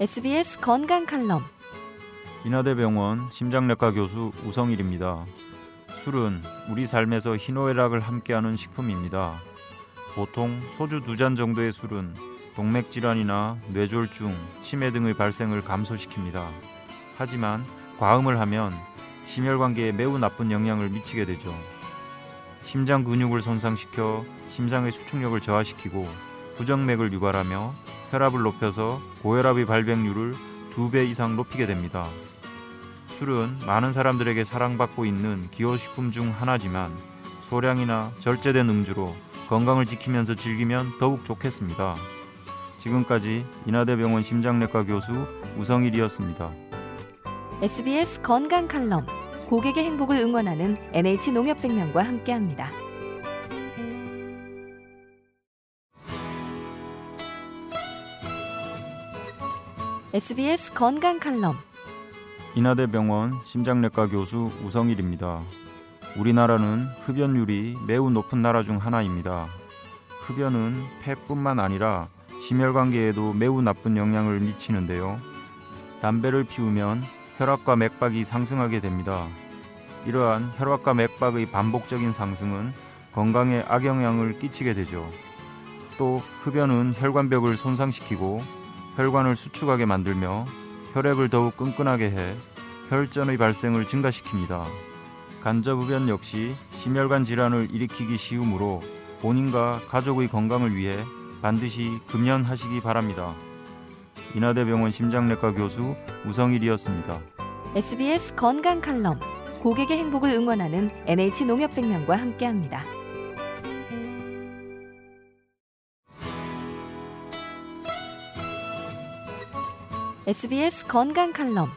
SBS 건강 칼럼 인하대병원 심장내과 교수 우성일입니다. 술은 우리 삶에서 희노애락을 함께하는 식품입니다. 보통 소주 두 잔 정도의 술은 동맥 질환이나 뇌졸중, 치매 등의 발생을 감소시킵니다. 하지만 과음을 하면 심혈관계에 매우 나쁜 영향을 미치게 되죠. 심장 근육을 손상시켜 심장의 수축력을 저하시키고 부정맥을 유발하며 혈압을 높여서 고혈압의 발병률을 두배 이상 높이게 됩니다. 술은 많은 사람들에게 사랑받고 있는 기호식품 중 하나지만 소량이나 절제된 음주로 건강을 지키면서 즐기면 더욱 좋겠습니다. 지금까지 인하대병원 심장내과 교수 우성일이었습니다. SBS 건강 칼럼 고객의 행복을 응원하는 NH농협생명과 함께합니다. SBS 건강 칼럼 인하대병원 심장내과 교수 우성일입니다. 우리나라는 흡연율이 매우 높은 나라 중 하나입니다. 흡연은 폐뿐만 아니라 심혈관계에도 매우 나쁜 영향을 미치는데요. 담배를 피우면 혈압과 맥박이 상승하게 됩니다. 이러한 혈압과 맥박의 반복적인 상승은 건강에 악영향을 끼치게 되죠. 또 흡연은 혈관벽을 손상시키고 혈관을 수축하게 만들며 혈액을 더욱 끈끈하게 해 혈전의 발생을 증가시킵니다. 간접흡연 역시 심혈관 질환을 일으키기 쉬우므로 본인과 가족의 건강을 위해 반드시 금연하시기 바랍니다. 인하대병원 심장내과 교수 우성일이었습니다. SBS 건강 칼럼 고객의 행복을 응원하는 NH농협생명과 함께합니다. SBS 건강 칼럼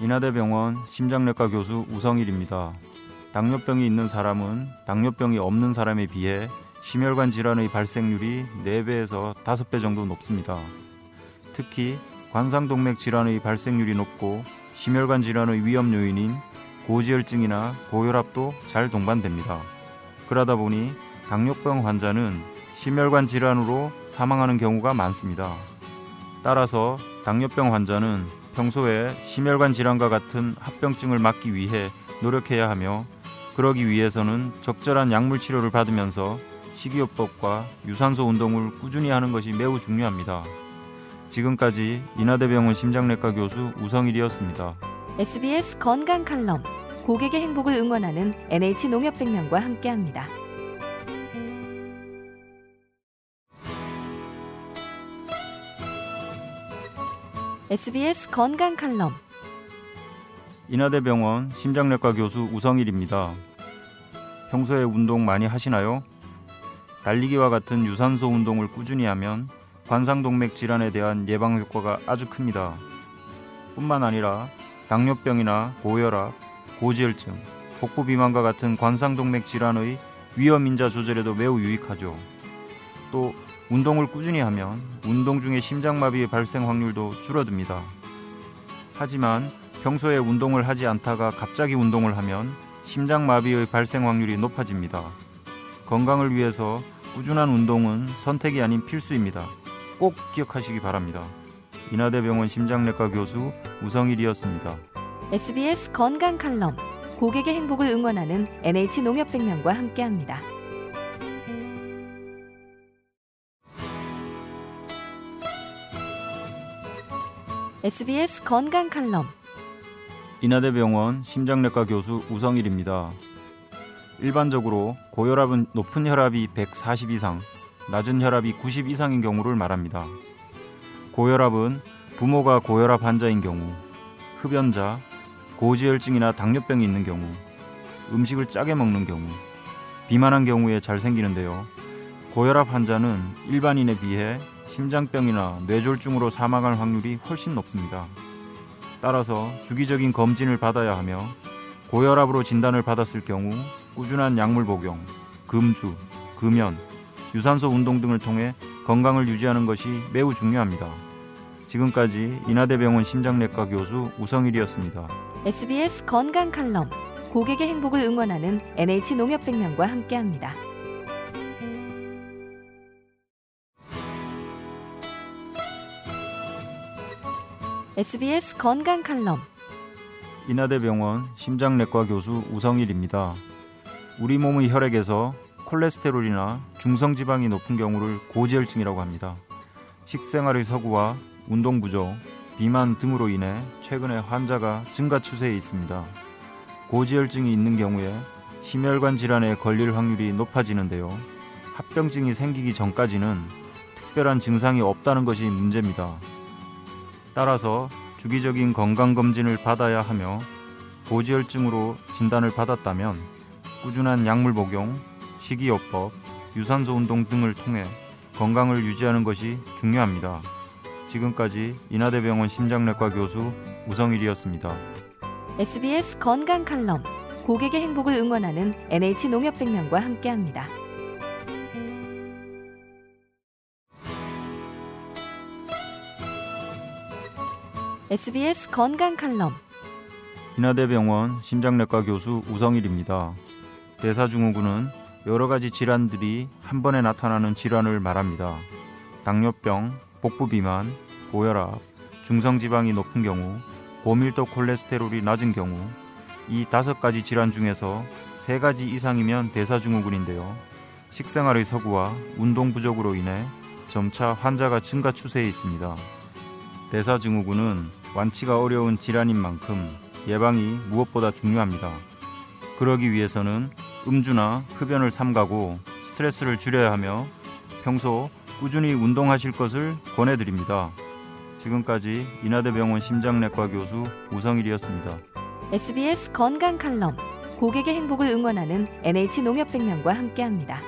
인하대병원 심장내과 교수 우성일입니다. 당뇨병이 있는 사람은 당뇨병이 없는 사람에 비해 심혈관 질환의 발생률이 4배에서 5배 정도 높습니다. 특히 관상동맥 질환의 발생률이 높고 심혈관 질환의 위험 요인인 고지혈증이나 고혈압도 잘 동반됩니다. 그러다 보니 당뇨병 환자는 심혈관 질환으로 사망하는 경우가 많습니다. 따라서 당뇨병 환자는 평소에 심혈관 질환과 같은 합병증을 막기 위해 노력해야 하며 그러기 위해서는 적절한 약물 치료를 받으면서 식이요법과 유산소 운동을 꾸준히 하는 것이 매우 중요합니다. 지금까지 인하대병원 심장내과 교수 우성일이었습니다. SBS 건강 칼럼 고객의 행복을 응원하는 NH농협생명과 함께합니다. SBS 건강 칼럼 인하대병원 심장내과 교수 우성일입니다. 평소에 운동 많이 하시나요? 달리기와 같은 유산소 운동을 꾸준히 하면 관상동맥 질환에 대한 예방 효과가 아주 큽니다. 뿐만 아니라 당뇨병이나 고혈압, 고지혈증, 복부 비만과 같은 관상동맥 질환의 위험 인자 조절에도 매우 유익하죠. 또 운동을 꾸준히 하면 운동 중에 심장마비의 발생 확률도 줄어듭니다. 하지만 평소에 운동을 하지 않다가 갑자기 운동을 하면 심장마비의 발생 확률이 높아집니다. 건강을 위해서 꾸준한 운동은 선택이 아닌 필수입니다. 꼭 기억하시기 바랍니다. 인하대병원 심장내과 교수 우성일이었습니다. SBS 건강 칼럼 고객의 행복을 응원하는 NH농협생명과 함께합니다. SBS 건강 칼럼 인하대병원 심장내과 교수 우성일입니다. 일반적으로 고혈압은 높은 혈압이 140 이상, 낮은 혈압이 90 이상인 경우를 말합니다. 고혈압은 부모가 고혈압 환자인 경우, 흡연자, 고지혈증이나 당뇨병이 있는 경우, 음식을 짜게 먹는 경우, 비만한 경우에 잘 생기는데요. 고혈압 환자는 일반인에 비해 심장병이나 뇌졸중으로 사망할 확률이 훨씬 높습니다. 따라서 주기적인 검진을 받아야 하며 고혈압으로 진단을 받았을 경우 꾸준한 약물 복용, 금주, 금연, 유산소 운동 등을 통해 건강을 유지하는 것이 매우 중요합니다. 지금까지 인하대병원 심장내과 교수 우성일이었습니다. SBS 건강 칼럼 고객의 행복을 응원하는 NH농협생명과 함께합니다. SBS 건강 칼럼 인하대병원 심장내과 교수 우성일입니다. 우리 몸의 혈액에서 콜레스테롤이나 중성지방이 높은 경우를 고지혈증이라고 합니다. 식생활의 서구와 운동 부족, 비만 등으로 인해 최근에 환자가 증가 추세에 있습니다. 고지혈증이 있는 경우에 심혈관 질환에 걸릴 확률이 높아지는데요. 합병증이 생기기 전까지는 특별한 증상이 없다는 것이 문제입니다. 따라서 주기적인 건강검진을 받아야 하며 고지혈증으로 진단을 받았다면 꾸준한 약물 복용, 식이요법, 유산소 운동 등을 통해 건강을 유지하는 것이 중요합니다. 지금까지 인하대병원 심장내과 교수 우성일이었습니다. SBS 건강 칼럼 고객의 행복을 응원하는 NH농협생명과 함께합니다. SBS 건강 칼럼 인하대병원 심장내과 교수 우성일입니다. 대사증후군은 여러 가지 질환들이 한 번에 나타나는 질환을 말합니다. 당뇨병, 복부 비만, 고혈압, 중성지방이 높은 경우, 고밀도 콜레스테롤이 낮은 경우, 이 다섯 가지 질환 중에서 세 가지 이상이면 대사증후군인데요. 식생활의 서구와 운동 부족으로 인해 점차 환자가 증가 추세에 있습니다. 대사증후군은 완치가 어려운 질환인 만큼 예방이 무엇보다 중요합니다. 그러기 위해서는 음주나 흡연을 삼가고 스트레스를 줄여야 하며 평소 꾸준히 운동하실 것을 권해드립니다. 지금까지 인하대병원 심장내과 교수 우성일이었습니다. SBS 건강 칼럼 고객의 행복을 응원하는 NH농협생명과 함께합니다.